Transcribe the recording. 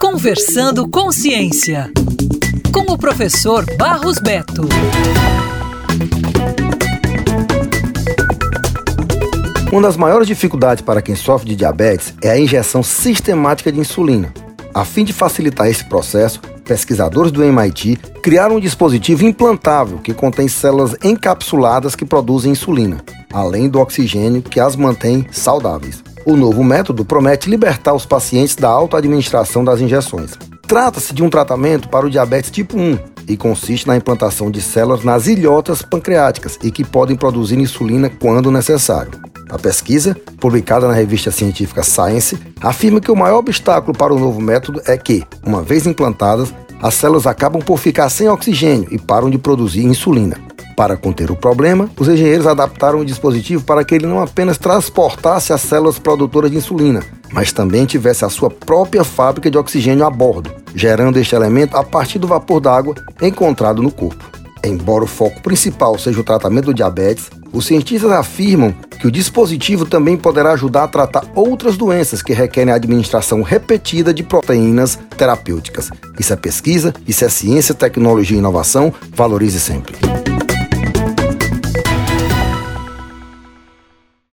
Conversando com Ciência, com o professor Barros Beto. Uma das maiores dificuldades para quem sofre de diabetes é a injeção sistemática de insulina. A fim de facilitar esse processo, pesquisadores do MIT criaram um dispositivo implantável que contém células encapsuladas que produzem insulina, além do oxigênio que as mantém saudáveis. O novo método promete libertar os pacientes da auto-administração das injeções. Trata-se de um tratamento para o diabetes tipo 1 e consiste na implantação de células nas ilhotas pancreáticas e que podem produzir insulina quando necessário. A pesquisa, publicada na revista científica Science, afirma que o maior obstáculo para o novo método é que, uma vez implantadas, as células acabam por ficar sem oxigênio e param de produzir insulina. Para conter o problema, os engenheiros adaptaram o dispositivo para que ele não apenas transportasse as células produtoras de insulina, mas também tivesse a sua própria fábrica de oxigênio a bordo, gerando este elemento a partir do vapor d'água encontrado no corpo. Embora o foco principal seja o tratamento do diabetes, os cientistas afirmam que o dispositivo também poderá ajudar a tratar outras doenças que requerem a administração repetida de proteínas terapêuticas. Isso é pesquisa, isso é ciência, tecnologia e inovação. Valorize sempre.